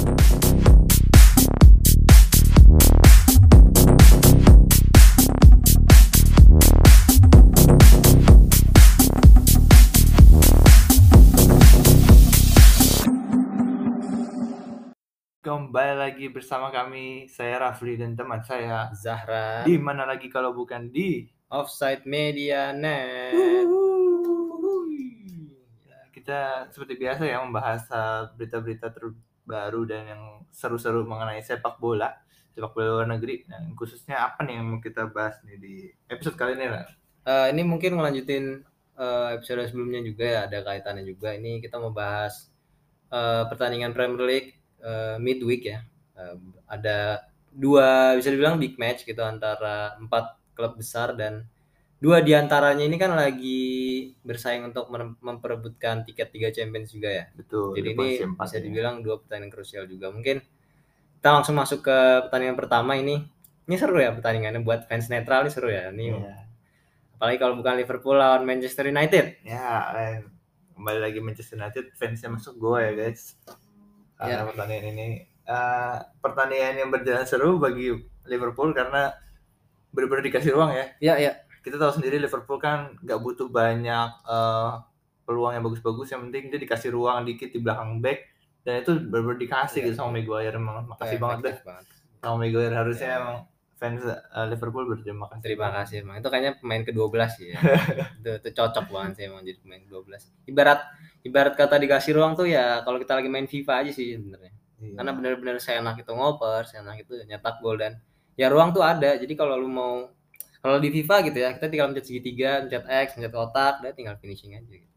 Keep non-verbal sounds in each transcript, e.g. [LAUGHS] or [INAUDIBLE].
Kembali lagi bersama kami, saya Rafli dan teman saya. Zahra Di mana lagi kalau bukan di Offside Media Net. kita seperti biasa ya membahas berita-berita terbaru dan yang seru-seru mengenai sepak bola, sepak bola luar negeri dan khususnya apa nih yang mau kita bahas nih di episode kali ini lah. Eh, ini mungkin ngelanjutin eh, episode sebelumnya juga ya, ada kaitannya juga. Ini kita mau bahas eh, pertandingan Premier League eh, midweek ya. Eh, ada dua bisa dibilang big match gitu antara empat klub besar dan dua di antaranya ini kan lagi bersaing untuk mem- memperebutkan tiket Liga Champions juga ya. Betul. Jadi di ini bisa ya. dibilang dua pertandingan krusial juga. Mungkin kita langsung masuk ke pertandingan pertama ini. Ini seru ya pertandingannya buat fans netral ini seru ya. Ini Iya. apalagi kalau bukan Liverpool lawan Manchester United. Ya, eh, kembali lagi Manchester United fansnya masuk gua ya guys. Karena Ya. pertandingan ini eh, pertandingan yang berjalan seru bagi Liverpool karena benar-benar dikasih ruang ya. Ya ya. Kita tahu sendiri Liverpool kan nggak butuh banyak eh, peluang yang bagus-bagus, yang penting dia dikasih ruang dikit di belakang back dan itu benar-benar dikasih Ya. gitu sama Maguire emang makasih banget deh banget. sama Maguire harusnya Ya. emang fans eh, Liverpool berterima kasih. Terima kasih emang. Itu kayaknya pemain ke-12 sih ya. [LAUGHS] itu, itu cocok banget sih emang jadi pemain ke-12. Ibarat ibarat kata dikasih ruang tuh ya kalau kita lagi main FIFA aja sih sebenarnya. Iya. karena benar-benar saya enak itu ngoper, saya enak itu nyetak gol dan ya ruang tuh ada. Jadi kalau lu mau kalau di FIFA gitu ya, kita tinggal mencet segitiga, mencet X, mencet kotak, udah tinggal finishing aja gitu.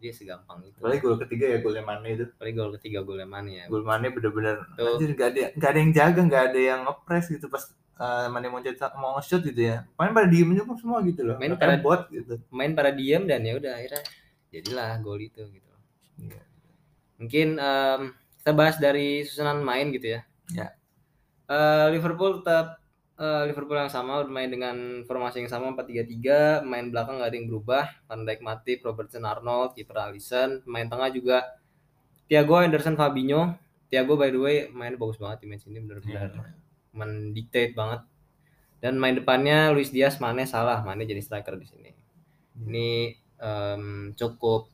Dia segampang itu. Apalagi gol ketiga ya golnya Mane itu. Apalagi gol ketiga golnya Mane ya. Gol Mane bener-bener anjir nggak ada nggak ada yang jaga nggak ada yang ngepres gitu pas eh, Mane mau cetak mau nge-shoot gitu ya main pada diem aja semua gitu loh Main pada- bot gitu Main pada diem dan ya udah akhirnya jadilah gol itu gitu. Iya. Mungkin em, kita bahas dari susunan main gitu ya. Ya. Eh, Liverpool tetap eh, Liverpool yang sama bermain dengan formasi yang sama 4-3-3, main belakang nggak ada yang berubah. Van Dijk, Matip, Robertson, Arnold, kiper Alisson, main tengah juga Thiago, Henderson, Fabinho. Thiago by the way main bagus banget di match ini benar-benar Iya. mendictate banget. Dan main depannya Luis Diaz, Mane, Salah, Mane jadi striker di sini. Ini em, cukup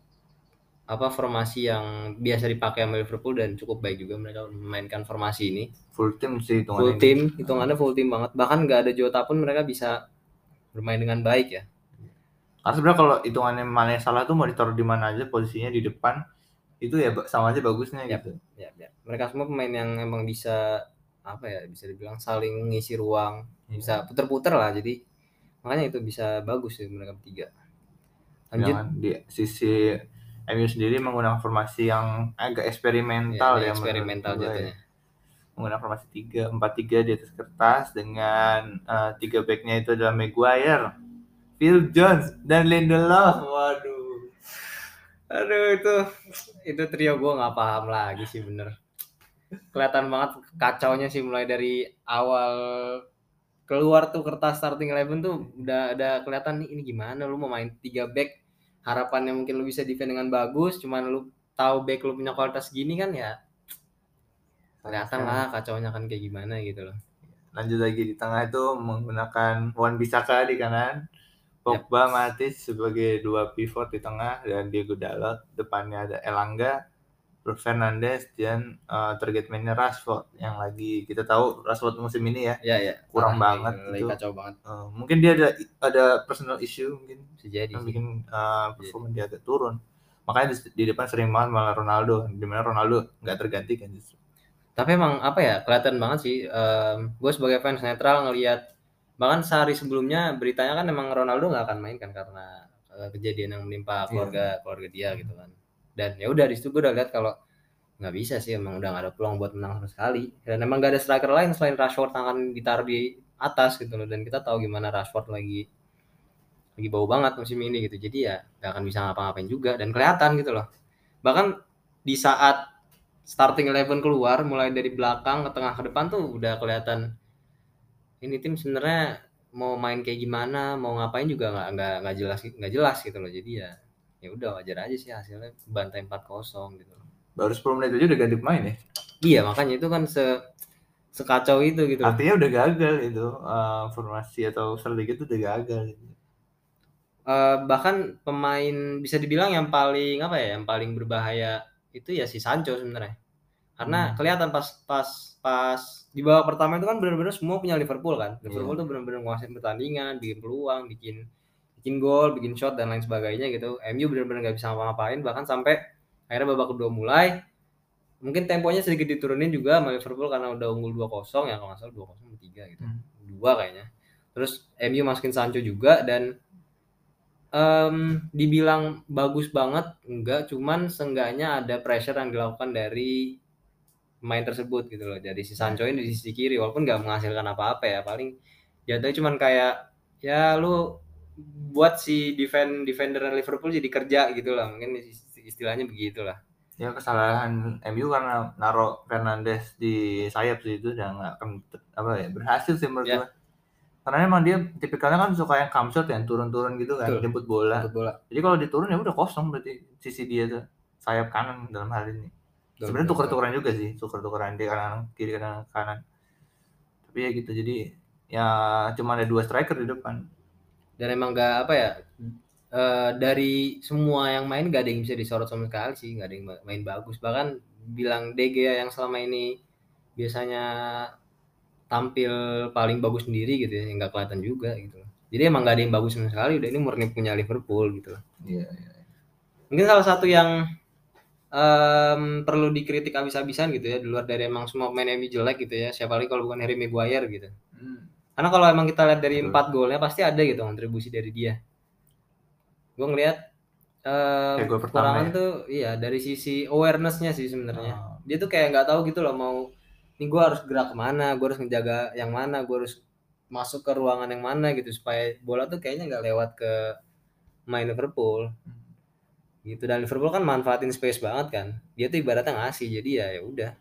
apa formasi yang biasa dipakai sama Liverpool dan cukup baik juga mereka memainkan formasi ini. full team sih hitungan Full ini. team, hitungannya full team banget. Bahkan nggak ada Jota pun mereka bisa bermain dengan baik ya. karena sebenarnya kalau hitungannya Mane salah tuh mau ditaruh di mana aja posisinya di depan itu ya sama aja bagusnya Yap. gitu Ya, ya. Mereka semua pemain yang emang bisa apa ya bisa dibilang saling mengisi ruang, bisa puter-puter lah. Jadi makanya itu bisa bagus sih mereka bertiga. Lanjut Jangan di sisi MU sendiri menggunakan formasi yang agak eksperimental ya, ya, eksperimental gue ya. menggunakan formasi tiga empat tiga di atas kertas dengan eh, tiga backnya itu adalah Maguire, Phil Jones dan Lindelof. Waduh, Aduh itu itu trio gue nggak paham lagi sih bener. Kelihatan banget kacaunya sih mulai dari awal keluar tuh kertas starting eleven tuh udah ada kelihatan nih ini gimana lu mau main tiga back harapannya mungkin lu bisa defend dengan bagus cuman lu tahu back lu punya kualitas gini kan ya kelihatan lah kacaunya kan kayak gimana gitu loh. Lanjut lagi di tengah itu menggunakan Wan Bisaka di kanan, Pogba, Matic sebagai dua pivot di tengah dan Diego Dalot. Depannya ada Elanga, Fernandes dan eh, target man-nya Rashford yang lagi kita tahu Rashford musim ini ya Ya ya Kurang parah, banget lagi itu. kacau banget eh, mungkin dia ada ada personal issue mungkin jadi yang bikin uh, performa dia agak turun. Makanya di, di depan sering banget malah Ronaldo, di mana Ronaldo nggak tergantikan justru. tapi emang apa ya kelihatan banget sih gue sebagai fans netral ngelihat bahkan sehari sebelumnya beritanya kan emang Ronaldo nggak akan main kan karena eh, kejadian yang menimpa Iya. keluarga keluarga dia gitu kan dan ya udah di situ gue udah lihat kalau nggak bisa sih emang udah nggak ada peluang buat menang sama sekali. Dan emang gak ada striker lain selain Rashford yang akan ditaruh di atas gitu loh. Dan kita tahu gimana Rashford lagi lagi bau banget musim ini gitu. Jadi ya gak akan bisa ngapa-ngapain juga dan kelihatan gitu loh. Bahkan di saat starting eleven keluar mulai dari belakang ke tengah ke depan tuh udah kelihatan ini tim sebenarnya mau main kayak gimana mau ngapain juga nggak nggak nggak jelas nggak jelas gitu loh. Jadi ya ya udah wajar aja sih hasilnya bantai 4-0 gitu. Baru 10 menit aja udah ganti pemain ya. Iya makanya itu kan se sekacau itu gitu. Artinya udah gagal itu uh, formasi atau strategi itu udah gagal. Uh, bahkan pemain bisa dibilang yang paling apa ya, yang paling berbahaya itu ya si Sancho sebenarnya. Karena hmm. kelihatan pas pas pas di babak pertama itu kan benar-benar semua punya Liverpool kan. Liverpool yeah. tuh benar-benar menguasai pertandingan, bikin peluang, bikin bikin gol, bikin shot dan lain sebagainya gitu. MU benar-benar nggak bisa ngapa-ngapain bahkan sampai akhirnya babak kedua mulai mungkin temponya sedikit diturunin juga sama Liverpool karena udah unggul 2-0 ya kalau nggak salah 2-0 3 gitu. Hmm. Dua kayaknya. Terus MU masukin Sancho juga dan um, dibilang bagus banget enggak cuman seenggaknya ada pressure yang dilakukan dari main tersebut gitu loh. Jadi si Sancho ini di sisi kiri walaupun nggak menghasilkan apa-apa ya paling jatuhnya cuman kayak ya lu buat si defend defender Liverpool jadi kerja gitu lah. Mungkin istilahnya begitulah. Ya kesalahan MU karena naruh Fernandes di sayap sih itu dan nggak akan apa ya berhasil sih menurut yeah. gue karena emang dia tipikalnya kan suka yang come shot yang turun-turun gitu kan Betul. jemput bola. bola. Jadi kalau diturun ya udah kosong berarti sisi dia tuh sayap kanan dalam hal ini. Sebenarnya tuker-tukeran juga sih tuker-tukeran di kanan kiri kanan kanan. Tapi ya gitu jadi ya cuma ada dua striker di depan dan emang gak apa ya uh, dari semua yang main gak ada yang bisa disorot sama sekali sih gak ada yang main bagus bahkan bilang DG yang selama ini biasanya tampil paling bagus sendiri gitu ya nggak kelihatan juga gitu jadi emang gak ada yang bagus sama sekali udah ini murni punya Liverpool gitu iya, iya, iya. mungkin salah satu yang um, perlu dikritik habis-habisan gitu ya di luar dari emang semua main MU jelek gitu ya siapa lagi kalau bukan Harry Maguire gitu hmm. Karena kalau emang kita lihat dari empat golnya pasti ada gitu kontribusi dari dia gue ngeliat uh, ya, kekurangan ya. tuh iya dari sisi awarenessnya sih sebenarnya oh. dia tuh kayak nggak tahu gitu loh mau ini gue harus gerak ke mana gue harus ngejaga yang mana gue harus masuk ke ruangan yang mana gitu supaya bola tuh kayaknya nggak lewat ke main Liverpool hmm. gitu dan Liverpool kan manfaatin space banget kan dia tuh ibaratnya ngasih jadi ya ya udah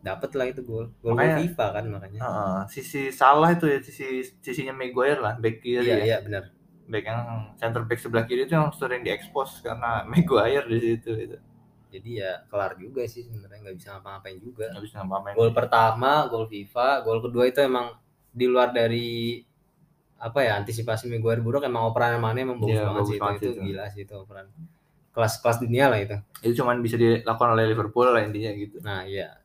dapet lah itu gol gol FIFA kan makanya uh, sisi salah itu ya sisi sisinya Maguire lah back kiri iya, ya iya benar back yang center back sebelah kiri itu yang sering diekspos karena [LAUGHS] Maguire di situ itu. Jadi ya kelar juga sih sebenarnya nggak bisa ngapa-ngapain juga. Nggak bisa ngapa-ngapain. Gol pertama, gol FIFA, gol kedua itu emang di luar dari apa ya antisipasi Maguire buruk emang operan mana emang bagus ya, banget sih itu, itu, itu gila sih itu operan kelas kelas dunia lah itu. Itu cuman bisa dilakukan oleh Liverpool lah intinya gitu. Nah iya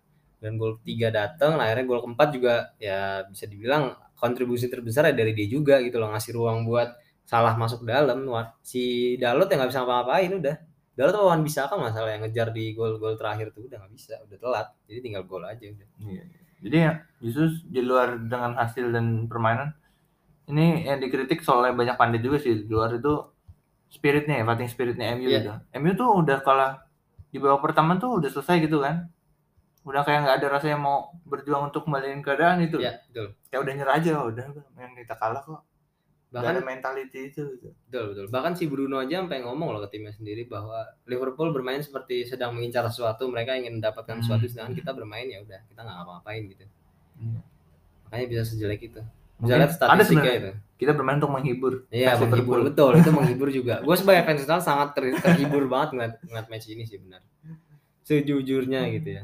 dan gol tiga datang, nah akhirnya gol keempat juga ya bisa dibilang kontribusi terbesar ya dari dia juga gitu loh ngasih ruang buat salah masuk dalam. Si Dalot yang nggak bisa ngapa-ngapain udah. Dalot lawan bisa kan masalah yang ngejar di gol-gol terakhir tuh udah nggak bisa udah telat. Jadi tinggal gol aja udah. Iya, iya. jadi ya justru di luar dengan hasil dan permainan ini yang dikritik soalnya banyak pandit juga sih di luar itu spiritnya ya fighting spiritnya MU yeah. gitu. MU tuh udah kalah di babak pertama tuh udah selesai gitu kan udah kayak nggak ada rasa yang mau berjuang untuk kembaliin keadaan itu. Ya, betul. kayak udah nyerah aja udah. Yang kita kalah kok. Bahkan ada mentality itu gitu. betul betul. Bahkan si Bruno aja sampai ngomong loh ke timnya sendiri bahwa Liverpool bermain seperti sedang mengincar sesuatu mereka ingin mendapatkan hmm. sesuatu sedangkan kita bermain ya udah kita nggak ngapa-ngapain gitu. Hmm. makanya bisa sejelek itu. Bisa lihat statistiknya itu. Kita bermain untuk menghibur iya menghibur betul itu [LAUGHS] menghibur juga. Gue sebagai fans Arsenal sangat ter terhibur banget ngeliat, ngeliat match ini sih benar. Sejujurnya gitu ya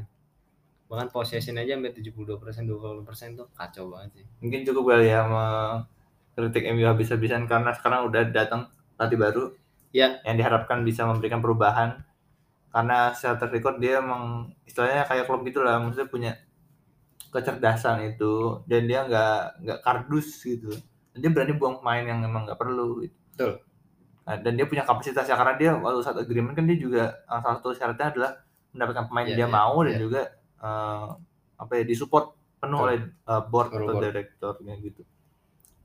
bahkan possession aja sampai 72 persen 20 persen tuh kacau banget sih mungkin cukup kali ya kritik MU habis-habisan karena sekarang udah datang pelatih baru ya. yang diharapkan bisa memberikan perubahan karena secara record dia emang istilahnya kayak klub gitulah maksudnya punya kecerdasan itu dan dia nggak nggak kardus gitu dia berani buang pemain yang emang nggak perlu gitu. betul nah, dan dia punya kapasitas ya karena dia waktu saat agreement kan dia juga salah satu syaratnya adalah mendapatkan pemain yeah, yang dia yeah, mau dan yeah. juga uh, apa ya disupport penuh oleh uh, board atau direkturnya gitu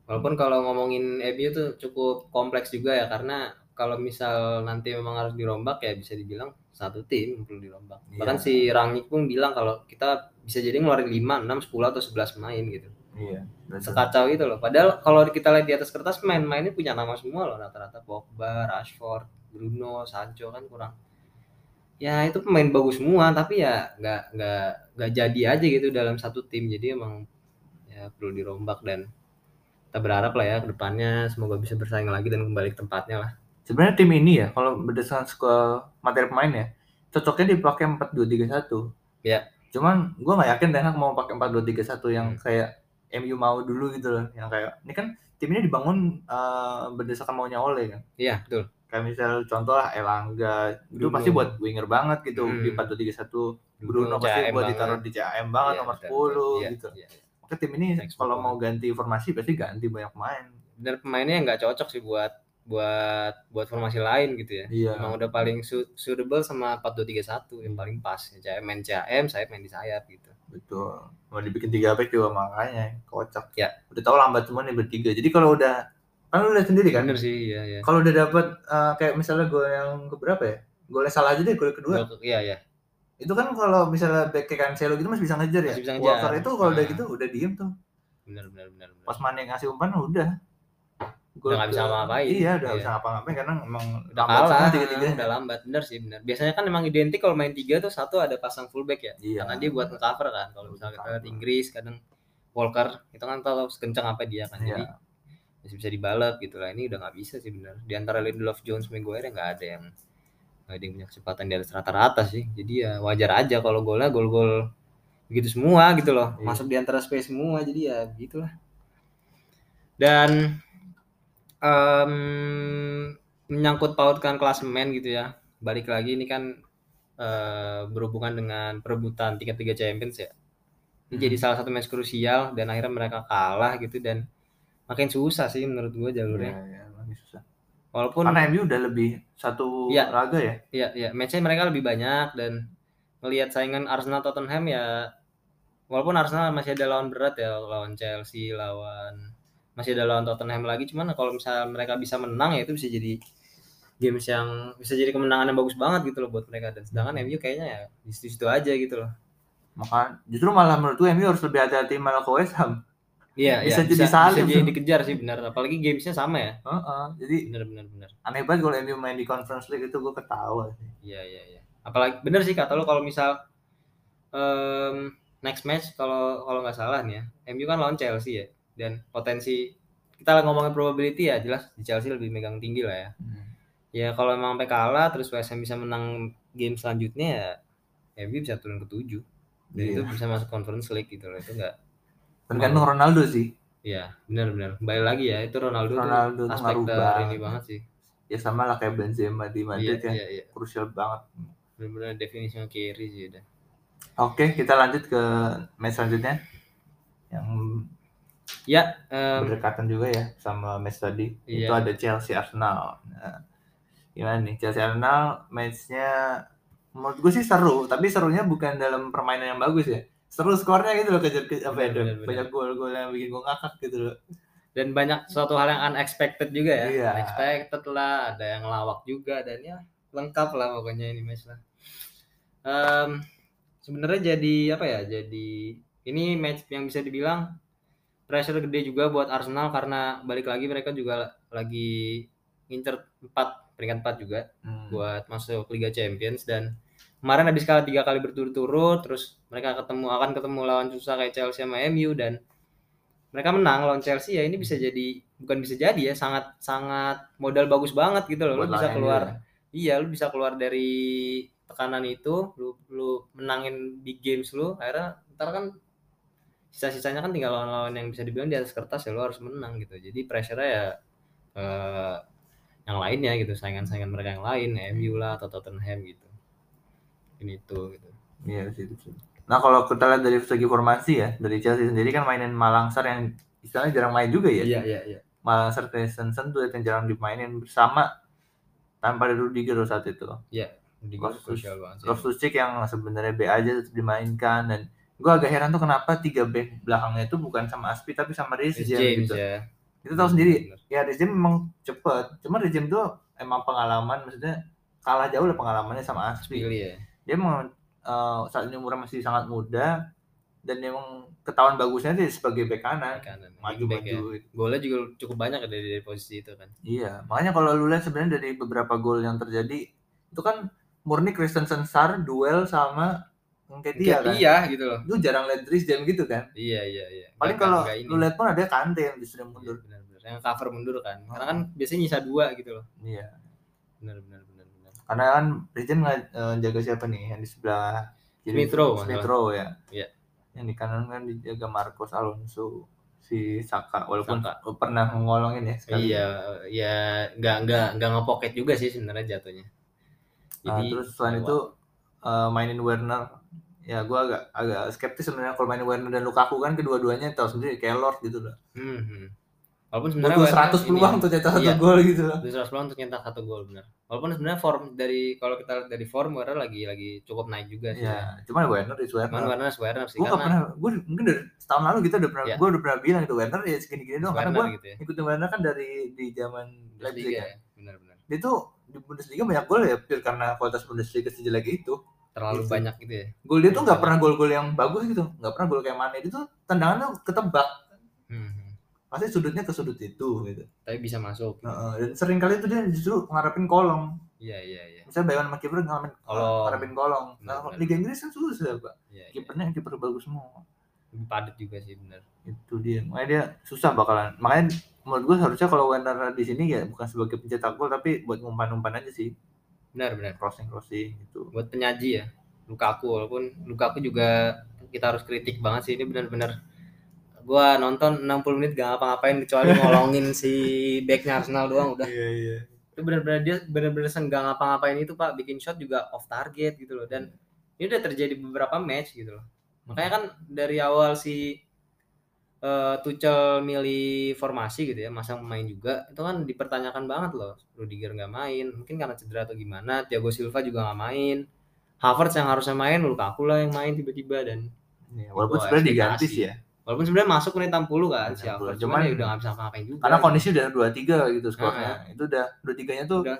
Walaupun kalau ngomongin MU tuh cukup kompleks juga ya karena kalau misal nanti memang harus dirombak ya bisa dibilang satu tim perlu dirombak. Iya. Bahkan si Rangnick pun bilang kalau kita bisa jadi ngeluarin 5, 6, 10 atau 11 pemain gitu. Iya. Sekacau itu loh. Padahal kalau kita lihat di atas kertas main-mainnya punya nama semua loh rata-rata Pogba, Rashford, Bruno, Sancho kan kurang. Ya itu pemain bagus semua tapi ya nggak nggak nggak jadi aja gitu dalam satu tim. Jadi emang ya perlu dirombak dan kita berharap lah ya ke depannya semoga bisa bersaing lagi dan kembali ke tempatnya lah. Sebenarnya tim ini ya kalau berdasarkan skor materi pemain ya cocoknya dipakai empat dua tiga satu. Ya. Cuman gue nggak yakin Ten Hag mau pakai 4-2-3-1 yang Hmm. kayak MU mau dulu gitu loh. Yang kayak ini kan tim ini dibangun eh, berdasarkan maunya Ole kan. Iya, betul. Kayak misal contoh lah Elangga itu Bruno. pasti buat winger banget gitu Hmm. di 4-2-3-1 Bruno pasti CAM buat banget. ditaruh di CAM banget Iya, nomor betul, 10 iya, gitu. iya. Oke tim ini Textbook kalau mau ganti formasi pasti ganti banyak pemain. Dan pemainnya nggak cocok sih buat buat buat formasi lain gitu ya. Iya. Emang udah paling su- suitable sama 4-2-3-1 yang paling pas. CAM main CAM, saya main di sayap gitu. Betul. Mau dibikin tiga back juga makanya kocak. Ya. Udah tahu lambat semua nih bertiga. Jadi kalau udah kan lu lihat sendiri kan. Bener sih, iya iya. Kalau udah dapat eh, kayak misalnya gol yang keberapa ya? Golnya salah aja deh gol kedua. Gua- Iya iya. Itu kan kalau misalnya back kayak Cancelo gitu masih bisa ngejar ya. Masih bisa ngejar. Walker itu kalau udah Nah. gitu udah diem tuh. Bener bener bener. bener. Pas Mane ngasih umpan udah. Gol Udah nggak bisa ngapa-ngapain. Iya, udah nggak Iya. bisa ngapa-ngapain karena emang udah kalah semua tiga-tiganya. udah lambat bener sih bener biasanya kan emang identik kalau main tiga tuh satu ada pasang fullback ya Iya. karena dia buat nge-cover kan kalau misalnya kita lihat Inggris kadang Walker itu kan tahu sekencang apa dia kan jadi Iya. Masih bisa dibalap gitu lah. Ini udah nggak bisa sih bener. Di antara Lindelof Jones Maguire nggak ada yang nggak ada yang punya kecepatan di atas rata-rata sih. Jadi ya wajar aja kalau golnya gol-gol begitu semua gitu loh. Iya. masuk di antara space semua jadi ya begitulah dan em, menyangkut pautkan klasemen gitu ya. Balik lagi ini kan eh, berhubungan dengan perebutan tiket Liga Champions ya. Ini Hmm. jadi salah satu match krusial dan akhirnya mereka kalah gitu dan makin susah sih menurut gua Iya, jalurnya iya, emang susah. walaupun Karena MU udah lebih satu Iya. raga ya. Iya, iya, matchnya mereka lebih banyak dan melihat saingan Arsenal Tottenham ya walaupun Arsenal masih ada lawan berat ya lawan Chelsea, lawan masih ada lawan Tottenham lagi cuman kalau misalnya mereka bisa menang ya itu bisa jadi games yang bisa jadi kemenangan yang bagus banget gitu loh buat mereka dan sedangkan MU kayaknya ya di situ-situ aja gitu loh. Maka justru malah menurut gue MU harus lebih hati-hati malah ke West Ham. Iya, Bisa iya, jadi bisa, bisa jadi dikejar sih benar apalagi gamesnya sama ya. Heeh, jadi Benar benar benar. aneh banget kalau MU main di Conference League itu gue ketawa sih. Iya iya iya. Apalagi bener sih kata lo kalau misal em, next match kalau kalau nggak salah nih ya, MU kan lawan Chelsea ya dan potensi kita ngomongin probability ya jelas di Chelsea lebih megang tinggi lah ya. Ya kalau emang sampai kalah terus West Ham bisa menang game selanjutnya ya MU bisa turun ke 7 dan Iya. itu bisa masuk Conference League gitu loh itu enggak Tergantung Ronaldo sih. Iya benar benar kembali lagi ya itu Ronaldo, Ronaldo tuh aspek ini banget sih. Ya sama lah kayak Benzema di Iya Madrid ya. iya iya Krusial banget. benar-benar definisinya carry sih udah. Oke, kita lanjut ke match selanjutnya. Yang Ya em, berdekatan juga ya sama match tadi. Iya. Itu ada Chelsea Arsenal. Nah, gimana nih Chelsea Arsenal matchnya menurut gue sih seru, tapi serunya bukan dalam permainan yang bagus ya. Seru skornya gitu loh kejar ke, apa ya, Bener, bener, bener. banyak gol-gol yang bikin gue ngakak gitu loh. dan banyak suatu hal yang unexpected juga ya Iya. unexpected lah ada yang lawak juga dan ya lengkap lah pokoknya ini match lah Em, sebenarnya jadi apa ya jadi ini match yang bisa dibilang pressure gede juga buat Arsenal karena balik lagi mereka juga lagi ngincer 4 peringkat 4 juga Hmm. buat masuk Liga Champions dan kemarin habis kalah tiga kali berturut-turut terus mereka ketemu akan ketemu lawan susah kayak Chelsea sama MU dan mereka menang lawan Chelsea ya ini bisa jadi bukan bisa jadi ya sangat sangat modal bagus banget gitu loh. Lu Buat bisa keluar ya. iya lu bisa keluar dari tekanan itu lu lu menangin big games lu akhirnya ntar kan sisa-sisanya kan tinggal lawan-lawan yang bisa dibilang di atas kertas ya lu harus menang gitu. Jadi pressure-nya ya eh, yang lainnya gitu saingan-saingan mereka yang lain MU lah atau Tottenham gitu ini tuh gitu Iya sih itu sih. Nah kalau kita lihat dari segi formasi ya, dari Chelsea sendiri kan mainin Malangsar yang istilahnya jarang main juga ya. iya iya iya Malangsar Christensen tuh yang jarang dimainin bersama tanpa ada Rudiger saat itu. di Loftus- krusial banget sih. Loftus Cheek yang sebenarnya B aja tetap dimainkan dan gue agak heran tuh kenapa tiga back belakangnya itu bukan sama Aspi tapi sama Rhys James gitu. ya Kita tahu sendiri Bener. ya Reece James memang cepet. Cuma Reece James tuh emang pengalaman maksudnya kalah jauh lah pengalamannya sama Aspi. pilih ya Dia memang eh, saat ini umurnya masih sangat muda dan emang ketahuan bagusnya dia sebagai back kanan. Kanan. Maju ya. maju. Golnya juga cukup banyak ya dari, dari posisi itu kan. Iya makanya kalau lu lihat sebenarnya dari beberapa gol yang terjadi itu kan murni Christensen Sar duel sama Nketiah kan? iya gitu loh. Lu jarang lihat Dries James gitu kan? Iya iya iya. Paling kalau lu lihat pun ada Kante yang justru Iya, mundur. benar-benar. Yang cover mundur kan. Karena kan biasanya nyisa dua gitu loh. Iya. Benar benar benar benar karena kan nggak, eh, jaga siapa nih yang di sebelah Jadi Smith Rowe, Smith Rowe ya. Iya. Yang di kanan kan dijaga Marcos Alonso si Saka walaupun Saka. pernah ngolongin ya sekali. Iya, ya nggak nggak nggak ngepoket juga sih sebenarnya jatuhnya. Nah, terus selain itu eh, mainin Werner ya gue agak agak skeptis sebenarnya kalau mainin Werner dan Lukaku kan kedua-duanya tahu sendiri kayak Lord gitu loh. hmm, hmm. Walaupun sebenarnya Butuh Werner 100 ini- peluang tuh cetak satu Iya. gol gitu loh. Butuh 100 peluang untuk nyetak satu gol benar. Walaupun sebenarnya form dari kalau kita lihat dari form Werner lagi lagi cukup naik juga sih. Ya, cuman Werner is Cuman Werner. Werner Werner sih Gue karena pernah, gue mungkin dari setahun lalu kita udah pernah, Iya. gue udah pernah bilang itu Werner ya segini-gini doang karena gue Werner gitu ya. ikutin Werner kan dari di zaman Leipzig ya. ya. Benar-benar. Dia tuh di Bundesliga banyak gol ya, pure karena kualitas Bundesliga sejelek itu. Terlalu Gitu. banyak gitu ya. Gol dia tuh nggak pernah gol-gol yang bagus gitu, nggak pernah gol kayak Mane. Dia tuh tendangan tuh ketebak. Pasti sudutnya ke sudut itu gitu. Tapi bisa masuk. Heeh, dan sering kali tuh dia justru ngarepin kolong. Iya, iya, iya. Misalnya Bayern sama kiper ngarepin Kolong. ngarepin kolong. Nah, benar. Liga Inggris kan susah, Pak. Iya, iya. Kipernya kiper bagus semua. Lebih padat juga sih benar. itu dia makanya dia susah bakalan makanya menurut gue harusnya kalau Werner di sini ya bukan sebagai pencetak gol tapi buat ngumpan-ngumpan aja sih Benar, benar. crossing crossing gitu Buat penyaji ya. Lukaku walaupun Lukaku juga kita harus kritik banget sih ini benar-benar gua nonton 60 menit gak ngapa-ngapain kecuali ngolongin si backnya Arsenal doang udah. Iya iya. Itu benar-benar dia benar-benar nggak ngapa-ngapain itu pak. Bikin shot juga off target gitu loh. Dan ini udah terjadi beberapa match gitu loh. Makanya kan dari awal si eh, Tuchel milih formasi gitu ya masa main juga itu kan dipertanyakan banget loh. Rudiger nggak main mungkin karena cedera atau gimana Thiago Silva juga nggak main Havertz yang harusnya main Lukaku lah yang main tiba-tiba dan Iya, walaupun sebenarnya diganti sih ya walaupun sebenarnya masuk menit 60 kan si 60, Havertz cuman- cuman ya udah nggak bisa ngapain juga karena kondisi udah dua tiga gitu skornya Ah, itu udah dua tiganya tuh Udah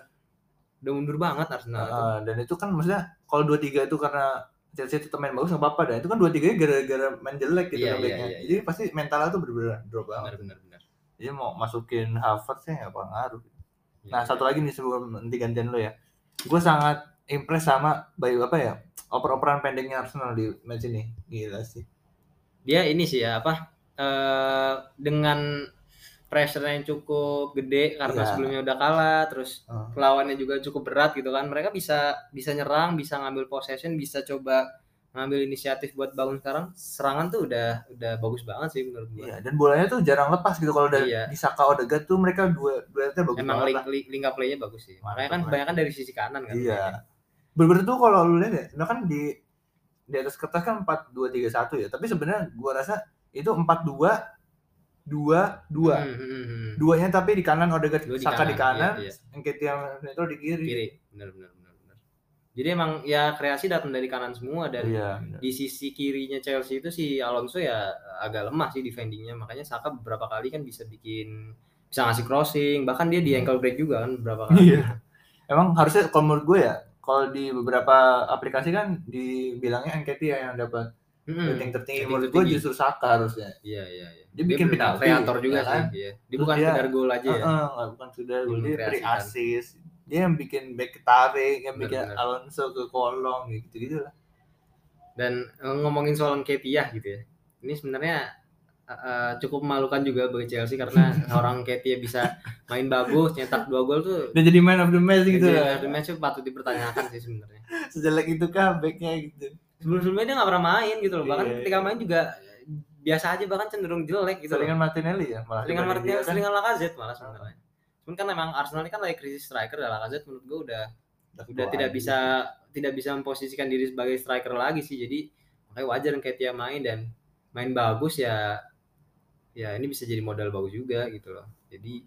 udah mundur banget Arsenal itu. eh, dan itu kan maksudnya kalau dua tiga itu karena Chelsea itu main bagus nggak apa-apa dan itu kan dua tiganya gara-gara main jelek gitu Iya, kan iya, backnya. iya, jadi pasti mentalnya tuh bener-bener drop banget benar benar benar jadi mau masukin Havertz ya nggak pengaruh Iya, Nah, satu lagi nih sebelum nanti gantian lo ya. Gue sangat impress sama Bayu apa ya? Oper-operan pendeknya Arsenal di match ini. Gila sih. Dia ini sih ya apa eh dengan pressure yang cukup gede karena Iya. sebelumnya udah kalah terus Oh. lawannya juga cukup berat gitu kan mereka bisa bisa nyerang bisa ngambil possession bisa coba ngambil inisiatif buat bangun sekarang serangan tuh udah udah bagus banget sih menurut gue Iya, dan bolanya tuh jarang lepas gitu kalau dari Iya. di Saka Odegaard tuh mereka dua duetnya bagus emang banget link, lah. link, link up play-nya bagus sih Mantap makanya kan kebanyakan dari sisi kanan kan Iya. Bener-bener tuh kalau lu lihat ya, sebenarnya kan di di atas kertas kan 4 2 3 1 ya, tapi sebenarnya gua rasa itu 4 2 2 2. Hmm, hmm, hmm, hmm. Duanya tapi di kanan Odegaard Dua di Saka di kanan, kanan, iya, Nketiah Neto di kiri. kiri benar benar benar benar jadi emang ya kreasi datang dari kanan semua dan Iya. bener. di sisi kirinya Chelsea itu si Alonso ya agak lemah sih defendingnya makanya Saka beberapa kali kan bisa bikin bisa ngasih crossing bahkan dia di Hmm. ankle break juga kan beberapa [LAUGHS] kali Iya. Emang harusnya kalau menurut gue ya, kalau di beberapa aplikasi kan dibilangnya Nketiah yang dapat Hmm, rating tertinggi. Menurut gue justru Saka harusnya. iya iya iya Dia bikin bener-bener penalti, kreator juga ya sih kan? iya. dia Terus bukan dia- sekedar gol aja ya Heeh, nggak bukan Dia gol dia beri mengkreasikan. assist. Dia yang bikin back tarik, yang bikin. Alonso ke kolong gitu gitu lah. dan eh, ngomongin soal Nketiah gitu ya ini sebenarnya eh, eh, cukup memalukan juga bagi Chelsea karena [LAUGHS] seorang Nketiah bisa main bagus nyetak dua gol tuh Dan jadi man of the match gitu lah. the match tuh patut dipertanyakan sih sebenarnya [LAUGHS] Sejelek itu kah backnya gitu. sebelum-sebelumnya dia nggak pernah main gitu loh bahkan Iya, ketika iya. main juga biasa aja bahkan cenderung jelek gitu loh. Martinelli ya malah. dibanding Martinelli kan. seringan Lacazette malah sebenarnya cuman kan emang Arsenal ini kan lagi krisis striker dan Lacazette menurut gue udah udah tua tidak aja. bisa tidak bisa memposisikan diri sebagai striker lagi sih jadi makanya wajar Nketiah main dan main bagus ya ya ini bisa jadi modal bagus juga gitu loh jadi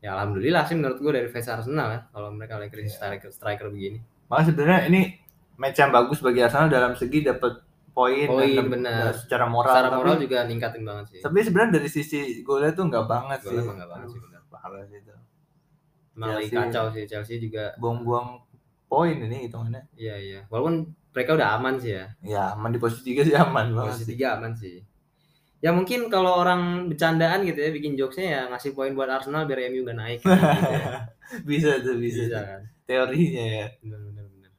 ya alhamdulillah sih menurut gue dari fans Arsenal ya kalau mereka lagi krisis Iya. striker striker begini Malah sebenarnya ini match yang bagus bagi Arsenal dalam segi dapat poin Poin, dan benar. secara moral. secara tapi- moral juga ningkatin banget sih Tapi sebenarnya dari sisi golnya tuh nggak banget sih. Golnya nggak banget sih, benar. Parah sih itu. emang lagi kacau sih Chelsea juga Buang-buang poin ini hitungannya. Iya iya. Walaupun mereka udah aman sih ya. Ya aman di posisi 3 sih aman banget Posisi tiga aman sih. Ya mungkin kalau orang bercandaan gitu ya bikin jokesnya ya ngasih poin buat Arsenal biar MU gak naik. Gitu ya. [LAUGHS] Bisa tuh bisa. Bisa kan. Teorinya ya. Benar benar benar.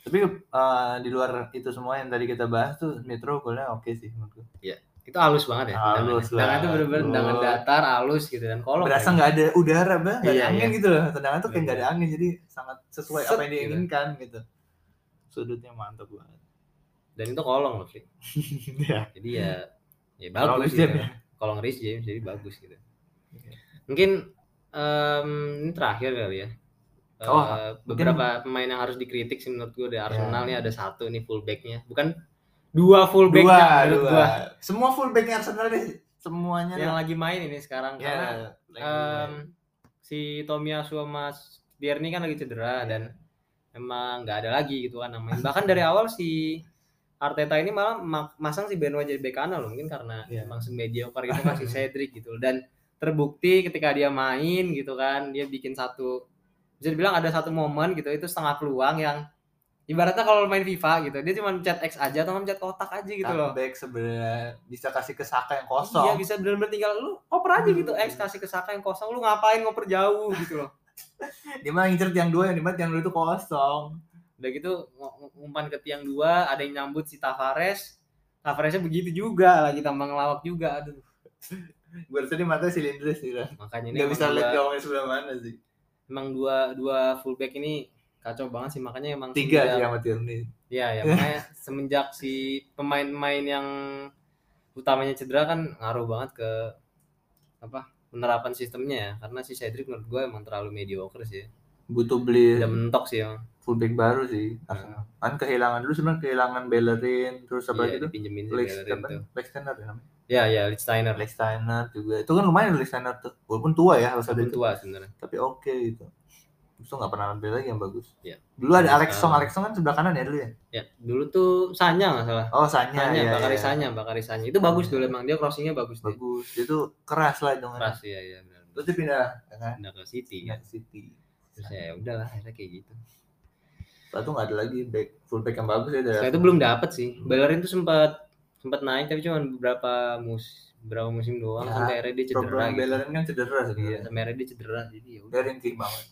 Tapi eh, di luar itu semua yang tadi kita bahas tuh Metro golnya oke sih menurut gue. Itu halus banget ya. Halus. Tendangan itu bener-bener tendangan datar halus gitu dan kolong. Berasa lagi. nggak ada udara bang, nggak ada Iya, angin iya. gitu loh. Tendangan tuh kayak nggak ada angin jadi sangat sesuai Set apa yang gitu. diinginkan gitu. Sudutnya mantap banget. dan itu kolong loh Fli. [LAUGHS] ya jadi ya ya bagus gitu. ya? kolong Rhys James jadi bagus gitu. Mungkin em, ini terakhir kali ya. Eh, Oh, beberapa pemain yang harus dikritik sih menurut gue dari Arsenal Ya. nih ada satu nih fullbacknya. Bukan dua fullback dua dua. gua. Semua fullback Arsenal deh. Semuanya yang lagi main ini sekarang ya karena em, si Tomiyasu sama Bierni kan lagi cedera Iya. dan emang nggak ada lagi gitu kan namanya. Bahkan dari awal si Arteta ini malah ma- masang si Benoit jadi bek kanan loh mungkin karena Iya. emang semediocre itu si [LAUGHS] Cedric gitu. Dan terbukti ketika dia main gitu kan dia bikin satu bisa dibilang ada satu momen gitu itu setengah peluang yang ibaratnya kalau main FIFA gitu dia cuma mencet X aja atau mencet kotak aja gitu loh. back sebenarnya bisa kasih ke Saka yang kosong. Iya bisa benar-benar tinggal lu oper aja gitu X kasih ke Saka yang kosong lu ngapain ngoper jauh gitu loh. [LAUGHS] Dia malah ngincer tiang dua yang di mana tiang dua itu kosong udah gitu umpan ke tiang dua ada yang nyambut si Tavares. Tavaresnya begitu juga lagi tambah ngelawak juga aduh. [LAUGHS] Gue rasa dia mata silindris sih kan makanya ini nggak bisa lihat gawangnya sebelah mana sih. Emang dua dua fullback ini kacau banget sih makanya emang tiga semenjak- sih sama Tierney Iya ya [LAUGHS] makanya semenjak si pemain-pemain yang utamanya cedera kan ngaruh banget ke apa penerapan sistemnya ya. Karena si Cedric menurut gue emang terlalu mediocre sih. Butuh beli udah mentok sih emang fullback baru sih. Arsenal. kan kehilangan dulu sebenarnya kehilangan Bellerin terus apa iya, lagi tuh dipinjemin si Lex Lex Steiner ya namanya? Ya ya Lichtsteiner Lex Steiner juga. Itu kan lumayan Lex Steiner tuh. Walaupun tua ya harus ada Walaupun itu tua sebenarnya. Tapi oke gitu. Terus tuh nggak pernah ambil lagi yang bagus. Iya. dulu ada Alex Song. uh, Alex Song kan sebelah kanan ya dulu ya? Ya dulu tuh Sanya nggak salah. Oh Sanya, Sanya ya, Bakari ya. Sanya Bakari Sanya. Itu bagus Iya. dulu emang. Dia crossingnya bagus bagus. Dia tuh keras lah dong keras ya ya benar terus dia pindah ya kan? Pindah ke City. Pindah ke City. Terus ya udahlah akhirnya kayak gitu Setelah itu nggak ada lagi back fullback yang bagus ya dari Setelah itu belum dapet sih. Bellerin tuh sempat sempat naik tapi cuma beberapa mus beberapa musim doang Ya, sampai akhirnya dia cedera problem gitu. Bellerin kan cedera Iya, sebenarnya sampai akhirnya dia cedera jadi ya udah ringkih banget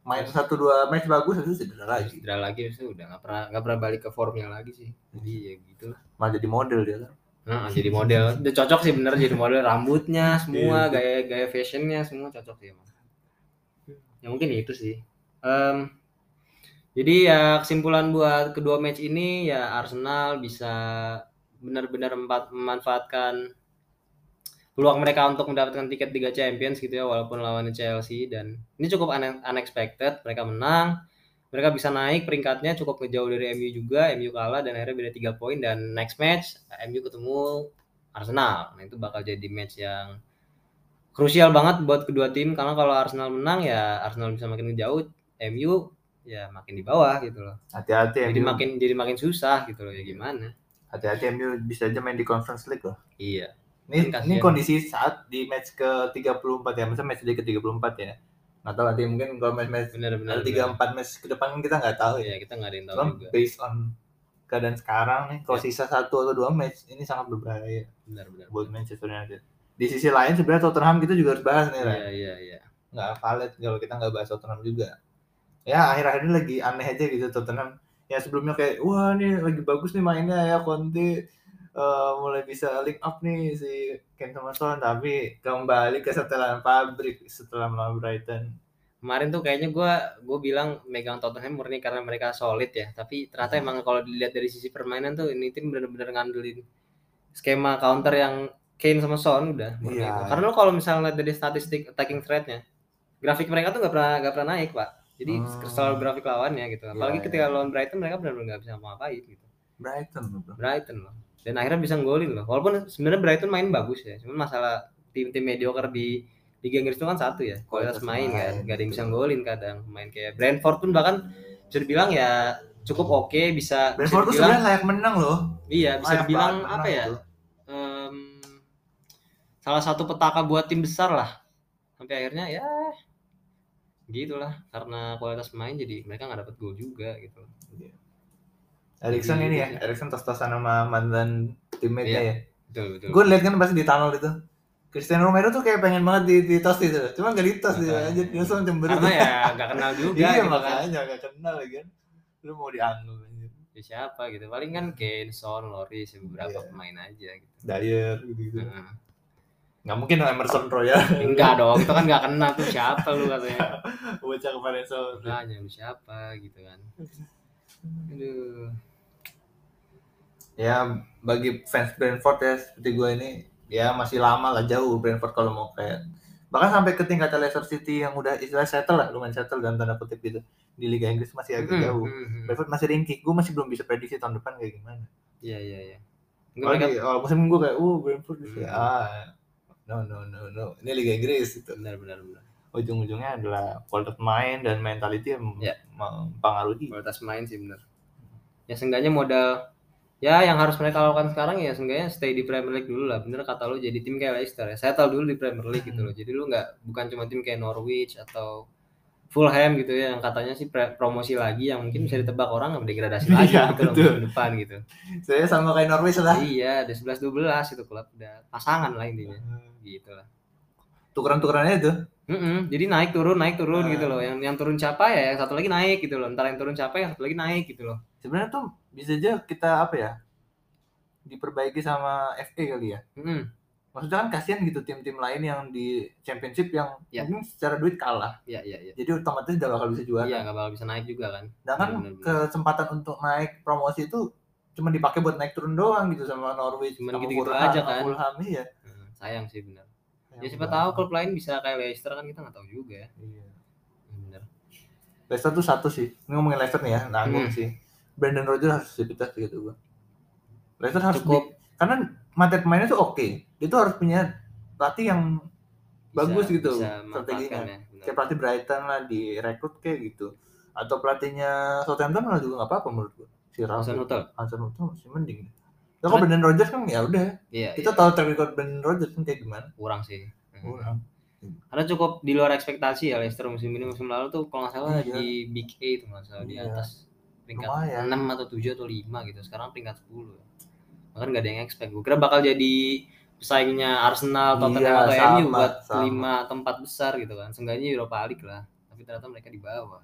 main satu dua match bagus itu cedera lagi cedera lagi terus udah nggak pernah nggak pernah balik ke formnya lagi sih. Jadi ya gitu lah. malah jadi model dia kan Nah, jadi model udah cocok sih bener jadi model rambutnya semua Iya. gaya gaya fashionnya semua cocok sih emang. Ya mungkin itu sih. Em, jadi ya kesimpulan buat kedua match ini ya Arsenal bisa benar-benar memanfaatkan peluang mereka untuk mendapatkan tiket Liga Champions gitu ya walaupun lawannya Chelsea. Dan ini cukup une- unexpected mereka menang mereka bisa naik peringkatnya cukup ngejauh dari MU juga MU kalah dan akhirnya beda 3 poin. Dan next match MU ketemu Arsenal. Nah itu bakal jadi match yang krusial banget buat kedua tim karena kalau Arsenal menang ya Arsenal bisa makin jauh MU ya makin di bawah gitu loh. Hati-hati jadi MU makin jadi makin susah gitu loh ya gimana? Hati-hati MU bisa aja main di Conference League loh. Iya. Ini Kan ini kondisi saat di match ke 34 ya misalnya match ke 34 ya? Nggak tahu nanti mungkin kalau match match benar-benar ada tiga empat match ke depan kita nggak tahu ya. Ya kita nggak ada yang tahu Cuman juga. based on keadaan sekarang nih kalau Ya. sisa satu atau dua match ini sangat berbahaya. Benar-benar buat Manchester United. Di sisi lain sebenarnya Tottenham kita juga harus bahas nih iya iya iya. Nggak valid kalau kita nggak bahas Tottenham juga ya akhir-akhir ini lagi aneh aja gitu Tottenham. Ya sebelumnya kayak wah nih lagi bagus nih mainnya ya Conte. Eh, mulai bisa link up nih si Ken sama Son tapi kembali ke setelan pabrik setelah melawan Brighton. Kemarin tuh kayaknya gue gue bilang megang Tottenham murni karena mereka solid ya tapi ternyata Hmm. emang kalau dilihat dari sisi permainan tuh ini tim benar-benar ngandelin skema counter yang Kane sama Son udah murni itu. karena lo kalau misalnya lihat dari statistik attacking threat-nya grafik mereka tuh nggak pernah nggak pernah naik pak jadi Hmm. selalu grafik lawannya gitu apalagi Iya, ketika iya. lawan Brighton mereka benar-benar nggak bisa ngapain gitu Brighton bro. Brighton loh dan akhirnya bisa golin loh walaupun sebenarnya Brighton main bagus ya cuman masalah tim-tim mediocre di Liga Inggris itu kan satu ya kualitas main kan main, gak ada yang bisa betul. golin kadang main kayak Brentford pun bahkan bisa dibilang ya cukup oke bisa bisa Brentford tuh sebenarnya layak menang loh iya bisa Layak dibilang apa ya itu. em, salah satu petaka buat tim besar lah sampai akhirnya ya gitulah karena kualitas main jadi mereka nggak dapat gol juga gitu Erikson Jadi ini gitu ya, sih. Erikson tos-tosan sama mantan teammate-nya Iya. ya. betul betul Gue liat kan pas di tunnel itu. Cristiano Romero tuh kayak pengen banget di, di tos itu. Cuma gak di tos dia aja. Dia langsung cemberut. karena ya nggak kenal [LAUGHS] juga iya gitu kan. makanya gak kenal lagi kan. Lu mau anjir. Ya, siapa gitu paling kan Kane, Son, Loris beberapa Iya. pemain aja gitu Dyer gitu-gitu. Heeh. Gak mungkin Emerson Royal. enggak dong itu kan nggak [LAUGHS] kenal tuh siapa lu katanya Bocah kemarin so. makanya lu siapa gitu kan aduh ya bagi fans Brentford ya seperti gue ini ya masih lama lah jauh Brentford kalau mau kayak bahkan sampai ke tingkat Leicester City yang udah istilah settle lah lumayan settle dalam tanda kutip gitu di Liga Inggris masih agak Hmm, jauh hmm, hmm. Brentford masih ringkih gue masih belum bisa prediksi tahun depan kayak gimana Iya iya iya. kalau musim gue kayak uh Brentford Hmm. ah no no no no ini Liga Inggris gitu benar benar benar. ujung-ujungnya adalah kualitas main dan mentality yang Ya. mempengaruhi Kualitas main sih benar. Ya seenggaknya modal ya yang harus mereka lakukan sekarang ya seenggaknya stay di Premier League dulu lah. Bener kata lu jadi tim kayak Leicester ya. Settle dulu di Premier League gitu loh. Jadi lu nggak bukan cuma tim kayak Norwich atau Fulham gitu ya yang katanya sih promosi lagi yang mungkin bisa ditebak orang nggak degradasi lagi Iya, gitu loh betul. musim depan gitu. saya sama kayak Norwich lah Iya, ada 11 12 itu klub udah pasangan lah intinya. Gitu lah. tukeran-tukerannya itu Mm-mm, jadi naik turun naik turun Ah. gitu loh. Yang yang turun siapa ya, yang satu lagi naik gitu loh. Ntar yang turun siapa, yang satu lagi naik gitu loh. sebenarnya tuh bisa aja kita apa ya diperbaiki sama FA kali ya Mm-mm. Maksudnya kan kasihan gitu tim-tim lain yang di championship yang Ya. mungkin secara duit kalah Iya iya iya. jadi otomatis gak bakal bisa juara Iya nggak bakal bisa naik juga kan. sedangkan bener-bener. kesempatan untuk naik promosi itu cuma dipakai buat naik turun doang gitu sama Norwich Cuman sama gitu-gitu Fulham, aja kan. Fulham iya Hmm, sayang sih benar. Ya siapa banget. tahu klub lain bisa kayak Leicester kan kita nggak tahu juga ya. Iya. Bener. Leicester tuh satu sih ini ngomongin Leicester nih ya nanggung Hmm. sih Brandon Rodgers harus dipecah gitu gua Leicester harus Cukup di- karena materi pemainnya tuh oke dia tuh harus punya pelatih yang bisa- bagus gitu bisa strateginya. ya. kayak pelatih Brighton lah direkrut kayak gitu atau pelatihnya Southampton lah juga nggak apa-apa menurut gua si Ralph Hasan Hutel. Hasan Hutel masih mending ya kalau Brandon Rodgers kan ya udah Iya. kita iya. tahu track record Brandon Rodgers kan kayak gimana kurang sih. Kurang Karena cukup di luar ekspektasi ya Leicester musim ini musim lalu tuh kalau nggak salah Iya. di Big A itu nggak salah di Iya. atas peringkat Lumayan. 6 atau 7 atau 5 gitu. Sekarang peringkat 10. Bahkan nggak ada yang expect. Gue kira bakal jadi pesaingnya Arsenal, Tottenham Iya, atau sama, MU buat sama. 5 atau 4 besar gitu kan. Seenggaknya Europa League lah. Tapi ternyata mereka di bawah.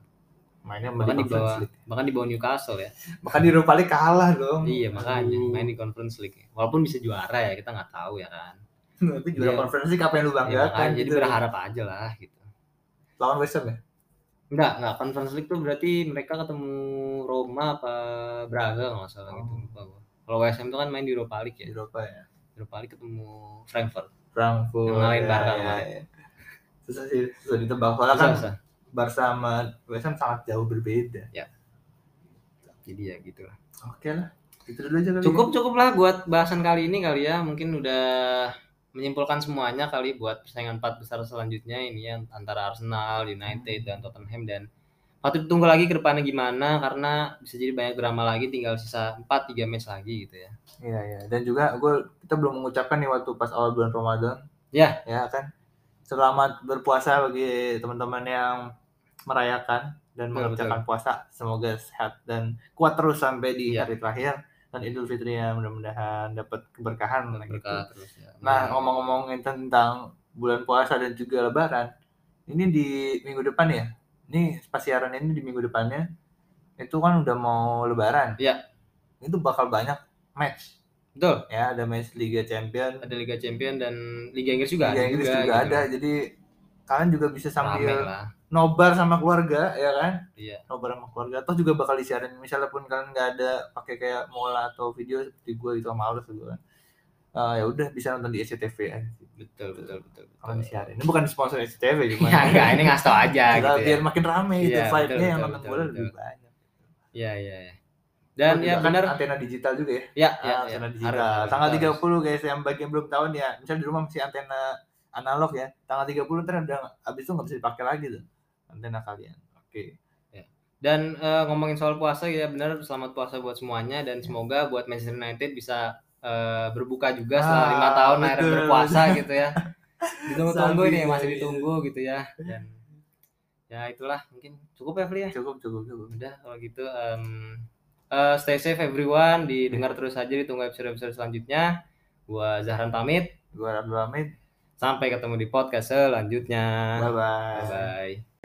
mainnya Bahkan di bawah League bahkan di bawah Newcastle ya. bahkan di Europa League kalah dong Iya makanya Aduh. main di Conference League. Walaupun bisa juara ya kita nggak tahu ya kan. tapi juara Iya. Conference League apa yang lu Ya, banggakan makanya jadi gitu berharap aja lah gitu. lawan West Ham ya Enggak, enggak Conference League tuh berarti mereka ketemu Roma apa Braga nggak salah gitu Oh. gua. Kalau West Ham tuh kan main di Europa League ya. Eropa ya Europa League ketemu Frankfurt. Frankfurt Yang ngalahin ya, Barca ya, ya. susah sih susah ditebak soalnya kan Susah. Barca sama West Ham sangat jauh berbeda Jadi ya gitu lah. oke lah itu dulu aja kali Cukup cukup lah buat bahasan kali ini kali ya. Mungkin udah menyimpulkan semuanya kali buat persaingan empat besar selanjutnya ini ya antara Arsenal, United dan Tottenham dan patut ditunggu lagi ke depannya gimana karena bisa jadi banyak drama lagi tinggal sisa 4 3 match lagi gitu ya. Iya iya dan juga gue kita belum mengucapkan nih waktu pas awal bulan Ramadan. Ya. Ya kan. Selamat berpuasa bagi teman-teman yang merayakan dan mengerjakan puasa. Semoga sehat dan kuat terus sampai di Iya. hari terakhir dan Idul Fitrinya mudah-mudahan dapat keberkahan lah gitu. Berkah terus ya. Nah ngomong-ngomongin tentang bulan puasa dan juga Lebaran, ini di minggu depan ya. Ini pas siaran ini di minggu depannya itu kan udah mau Lebaran. Iya. Itu bakal banyak match Betul. ya ada match Liga Champion Ada Liga Champion dan Liga Inggris juga Liga ada Inggris juga, juga, gitu. ada jadi kalian juga bisa sambil nobar sama keluarga ya kan Iya. nobar sama keluarga atau juga bakal disiarin misalnya pun kalian nggak ada pakai kayak mola atau video seperti gue itu males gitu kan Eh, ya udah bisa nonton di SCTV aja Betul betul betul. kalau betul. disiarin ini bukan sponsor SCTV cuma [LAUGHS] Ya enggak, ini ngasih tau aja Kita gitu ya. biar makin rame itu Iya, vibe-nya yang nonton bola lebih banyak Iya iya iya. Dan Oh, ya benar. antena digital juga ya Ya, ya, Ah, ya. antena Harus, digital. harus, Tanggal harus. 30 guys yang bagi yang belum tahu nih ya. Misalnya di rumah masih antena analog ya. Tanggal 30 ntar udah habis itu nggak bisa dipakai lagi tuh antena kalian. Oke. Dan eh, ngomongin soal puasa ya benar selamat puasa buat semuanya Iya. dan semoga buat Manchester United bisa eh, berbuka juga setelah Ah, lima tahun akhirnya betul. berpuasa gitu ya. [LAUGHS] Ditunggu-tunggu nih masih iya. ditunggu gitu ya. Dan ya itulah mungkin cukup ya Fli ya. Cukup cukup cukup. Udah kalau gitu em, eh, stay safe everyone, didengar terus aja ditunggu episode-episode selanjutnya. Gua Zahran pamit. Gua Abdul Hamid. Sampai ketemu di podcast selanjutnya. Bye bye. Bye bye.